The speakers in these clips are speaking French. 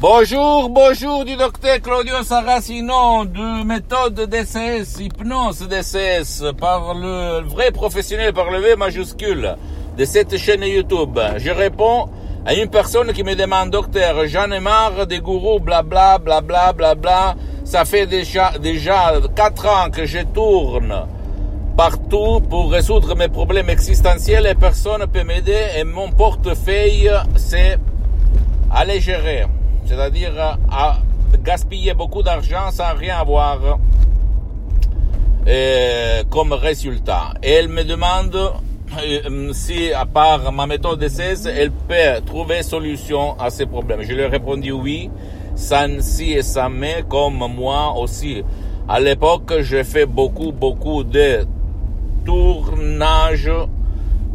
Bonjour, bonjour du docteur Claudio Saracino de méthode DCS, hypnose DCS, par le vrai professionnel par le V majuscule de cette chaîne YouTube. Je réponds à une personne qui me demande, docteur, j'en ai marre des gourous, blabla, blabla, blabla. Ça fait déjà, déjà quatre ans que je tourne partout pour résoudre mes problèmes existentiels et personne ne peut m'aider et mon portefeuille c'est gérer, c'est-à-dire à gaspiller beaucoup d'argent sans rien avoir euh, comme résultat. Et elle me demande euh, si, à part ma méthode de cesse, elle peut trouver solution à ces problèmes. Je lui ai répondu oui, sans si et sans mais, comme moi aussi. À l'époque, j'ai fait beaucoup, beaucoup de tournage,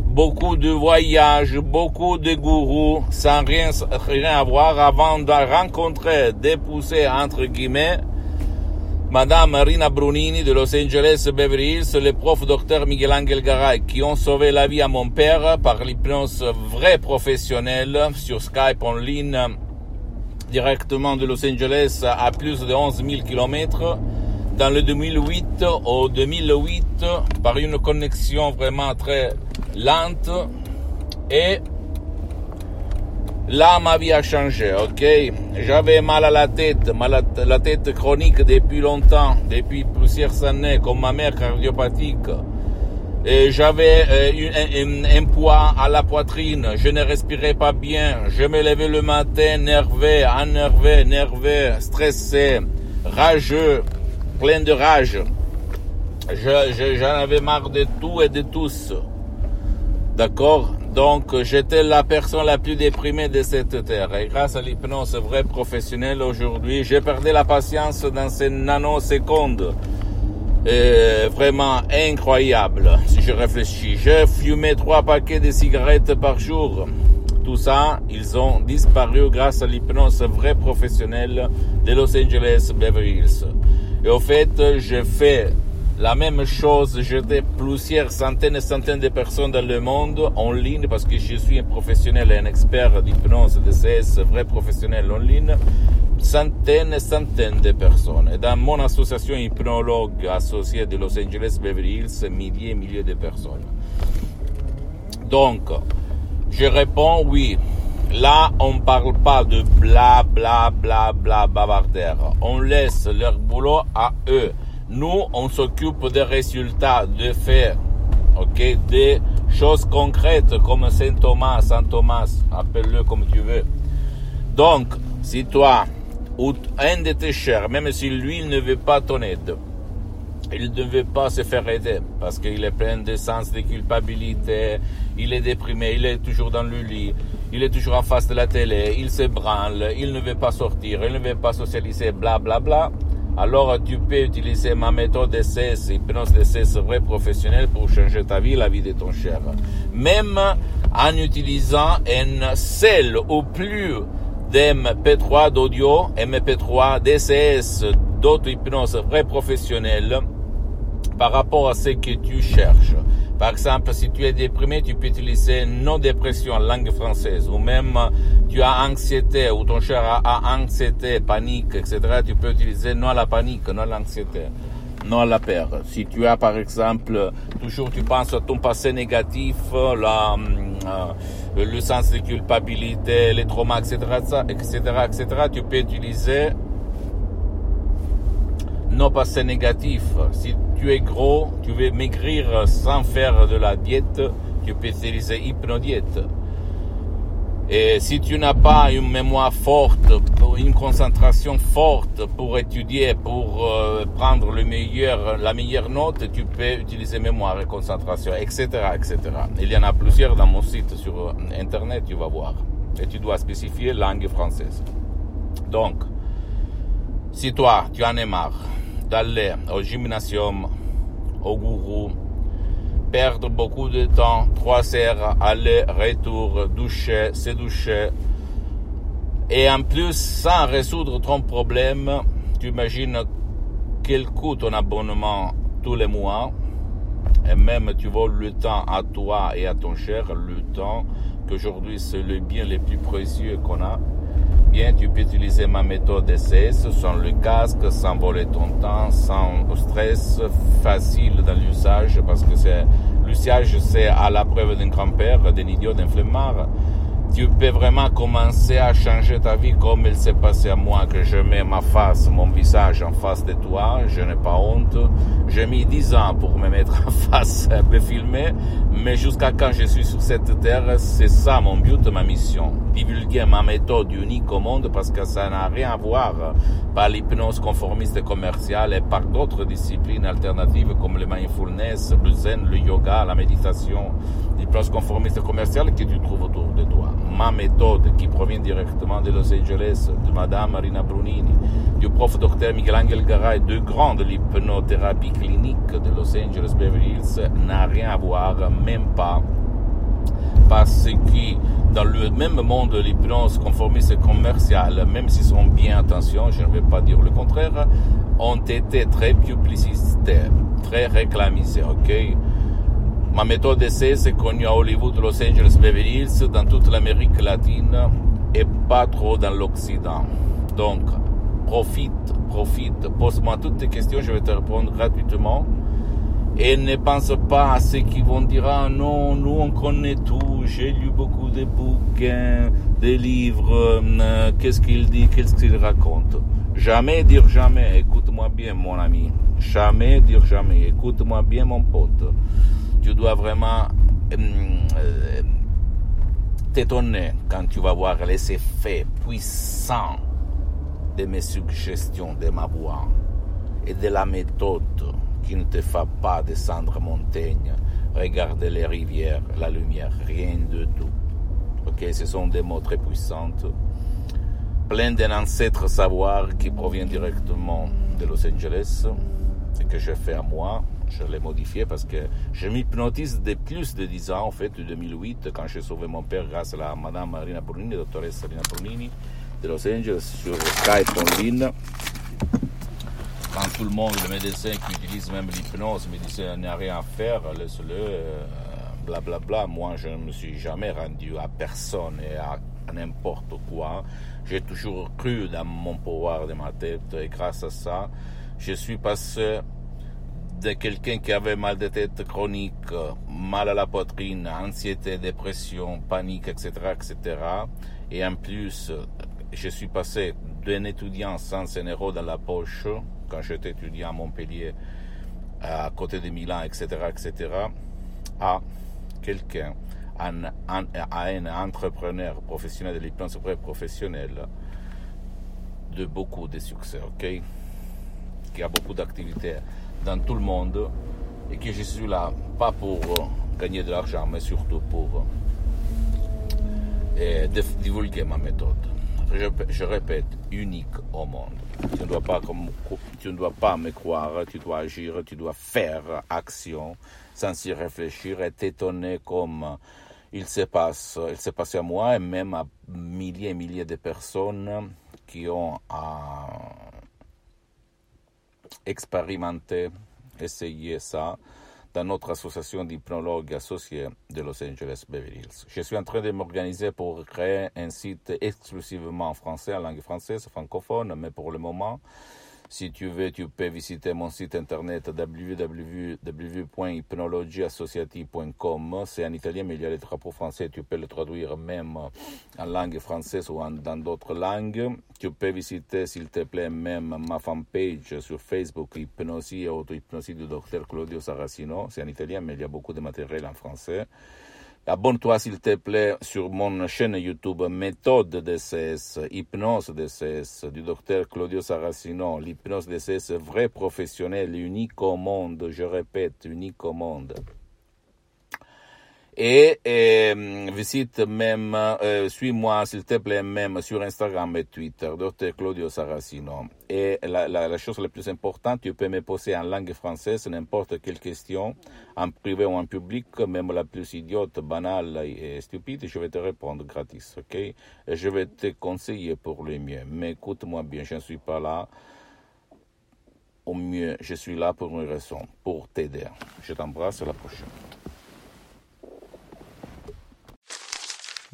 beaucoup de voyages, beaucoup de gourous, sans rien, rien avoir avant de rencontrer, d'épouser, entre guillemets, Madame Rina Brunini de Los Angeles Beverly Hills, le prof docteur Miguel Angel Garay, qui ont sauvé la vie à mon père par l'hypnose vrai professionnelle sur Skype en ligne directement de Los Angeles à plus de 11 000 kilomètres dans le 2008 au 2008 par une connexion vraiment très lente et là ma vie a changé, ok? J'avais mal à la tête, mal à la tête chronique depuis longtemps, depuis plusieurs années, comme ma mère cardiopathique. Et j'avais euh, un, un, poids à la poitrine, je ne respirais pas bien, je me levais le matin nerveux, énervé, nerveux, stressé, rageux, plein de rage. Je, j'en avais marre de tout et de tous. D'accord Donc j'étais la personne la plus déprimée de cette terre. Et grâce à l'hypnose vrai professionnelle aujourd'hui, j'ai perdu la patience dans ces nanosecondes. Et vraiment incroyable si je réfléchis. J'ai fumé trois paquets de cigarettes par jour. Tout ça, ils ont disparu grâce à l'hypnose vrai professionnelle de Los Angeles Beverly Hills. Et au fait, je fais la même chose. J'aide plusieurs centaines et centaines de personnes dans le monde en ligne parce que je suis un professionnel et un expert d'hypnose, de CS, vrai professionnel en ligne. Centaines et centaines de personnes. Et dans mon association hypnologue associée de Los Angeles Beverly Hills, milliers et milliers de personnes. Donc, je réponds oui. Là, on parle pas de bla bla bla bla bavardaire. On laisse leur boulot à eux. Nous, on s'occupe des résultats, des faits, ok, des choses concrètes comme Saint Thomas, Saint Thomas, appelle-le comme tu veux. Donc, si toi ou un de tes chers, même si lui ne veut pas ton aide, il ne veut pas se faire aider parce qu'il est plein de sens de culpabilité, il est déprimé, il est toujours dans le lit, il est toujours en face de la télé, il se branle, il ne veut pas sortir, il ne veut pas socialiser, bla bla bla. Alors tu peux utiliser ma méthode d'essai, hypnose d'essai vrai professionnel pour changer ta vie, la vie de ton cher. Même en utilisant un seul ou plus d'MP3 d'audio, MP3 DCS d'auto-hypnose vrai professionnel, par rapport à ce que tu cherches. Par exemple, si tu es déprimé, tu peux utiliser non dépression en langue française, ou même tu as anxiété, ou ton cher a, anxiété, panique, etc. Tu peux utiliser non la panique, non l'anxiété, non la peur. Si tu as, par exemple, toujours tu penses à ton passé négatif, la, euh, le sens de culpabilité, les traumas, etc., etc., etc., tu peux utiliser non passé négatif. Si tu es gros, tu veux maigrir sans faire de la diète, tu peux utiliser hypnodiète. Et si tu n'as pas une mémoire forte, une concentration forte pour étudier, pour euh, prendre la meilleure note, tu peux utiliser mémoire et concentration, etc., etc. Il y en a plusieurs dans mon site sur Internet, tu vas voir. Et tu dois spécifier langue française. Donc, si toi, tu en es marre, d'aller au gymnasium, au gourou, perdre beaucoup de temps, trois heures, aller, retour, doucher, se doucher, et en plus, sans résoudre ton problème, tu imagines quel coûte ton abonnement tous les mois, et même tu voles le temps à toi et à ton cher, le temps qu'aujourd'hui c'est le bien le plus précieux qu'on a. bien, tu peux utiliser ma méthode DCS sans le casque, sans voler ton temps, sans stress, facile dans l'usage, parce que c'est l'usage, c'est à la preuve d'un grand-père, d'un idiot, d'un flemmard. Tu peux vraiment commencer à changer ta vie comme il s'est passé à moi, que je mets ma face, mon visage en face de toi, je n'ai pas honte. J'ai mis dix ans pour me mettre en face, me filmer, mais jusqu'à quand je suis sur cette terre, c'est ça mon but, ma mission. Divulguer ma méthode unique au monde parce que ça n'a rien à voir par l'hypnose conformiste commerciale et par d'autres disciplines alternatives comme le mindfulness, le zen, le yoga, la méditation, l'hypnose conformiste commerciale que tu trouves autour de toi. Ma méthode qui provient directement de Los Angeles, de Madame Marina Brunini, du prof Dr Michelangelo Garay, de grands de l'hypnothérapie clinique de Los Angeles Beverly Hills, n'a rien à voir, même pas parce que dans le même monde de l'hypnose conformiste commerciale, même s'ils sont bien, attention, je ne vais pas dire le contraire, ont été très publicités, très réclamisés, ok? Ma méthode d'essai, c'est connue à Hollywood, Los Angeles, Beverly Hills, dans toute l'Amérique latine et pas trop dans l'Occident. Donc, profite, profite, pose-moi toutes tes questions, je vais te répondre gratuitement. Et ne pense pas à ceux qui vont dire ah non, nous on connaît tout, j'ai lu beaucoup de bouquins, des livres, euh, qu'est-ce qu'il dit, qu'est-ce qu'il raconte. Jamais dire jamais, écoute-moi bien mon ami, jamais dire jamais, écoute-moi bien mon pote. Tu dois vraiment euh, t'étonner quand tu vas voir les effets puissants de mes suggestions, de ma voix et de la méthode qui ne te fait pas descendre montagne, regarder les rivières, la lumière, rien de tout. Ok, ce sont des mots très puissants, pleins d'un ancêtre savoir qui provient directement de Los Angeles et que je fais à moi je l'ai modifié parce que je m'hypnotise depuis plus de 10 ans, en fait, de 2008, quand j'ai sauvé mon père grâce à la madame Marina Brunini, doctoresse Marina Brunini, de Los Angeles, sur Skype en ligne. Quand tout le monde, le médecin qui utilise même l'hypnose, me disait il n'y a rien à faire, laisse-le, blablabla. Euh, bla, bla. Moi, je ne me suis jamais rendu à personne et à n'importe quoi. J'ai toujours cru dans mon pouvoir de ma tête et grâce à ça, je suis passé de quelqu'un qui avait mal de tête chronique, mal à la poitrine, anxiété, dépression, panique, etc., etc. Et en plus, je suis passé d'un étudiant sans un euro dans la poche, quand j'étais étudiant à Montpellier, à côté de Milan, etc., etc., à quelqu'un, à un entrepreneur professionnel de l'hypnose professionnel de beaucoup de succès? Qui a beaucoup d'activités dans tout le monde et que je suis là pas pour gagner de l'argent, mais surtout pour euh, divulguer ma méthode. Je, répète, unique au monde. Tu ne, dois pas me croire, tu dois agir, tu dois faire action sans y réfléchir et t'étonner comme il se passe, il s'est passé à moi et même à milliers et milliers de personnes qui ont expérimenter, essayer ça dans notre association d'hypnologues associés de Los Angeles Beverly Hills. Je suis en train de m'organiser pour créer un site exclusivement en français, en langue française, francophone, mais pour le moment, si tu veux, tu peux visiter mon site internet www.hypnologieassociative.com. C'est en italien, mais il y a les drapeaux français. Tu peux le traduire même en langue française ou dans d'autres langues. Tu peux visiter, s'il te plaît, même ma fanpage sur Facebook, Hypnosie et Auto-Hypnosie du docteur Claudio Saracino. C'est en italien, mais il y a beaucoup de matériel en français. Abonne-toi s'il te plaît sur mon chaîne YouTube Méthode DCS, Hypnose DCS du docteur Claudio Saracino. L'hypnose DCS vrai professionnel, unique au monde, je répète, unique au monde. Et, euh, visite même, euh, suis-moi s'il te plaît même sur Instagram et Twitter, Dr Claudio Saracino. Et la, la, chose la plus importante, tu peux me poser en langue française n'importe quelle question, en privé ou en public, même la plus idiote, banale et stupide, je vais te répondre gratis, ok? Et je vais te conseiller pour le mieux. Mais écoute-moi bien, je ne suis pas là au mieux, je suis là pour une raison, pour t'aider. Je t'embrasse, à la prochaine.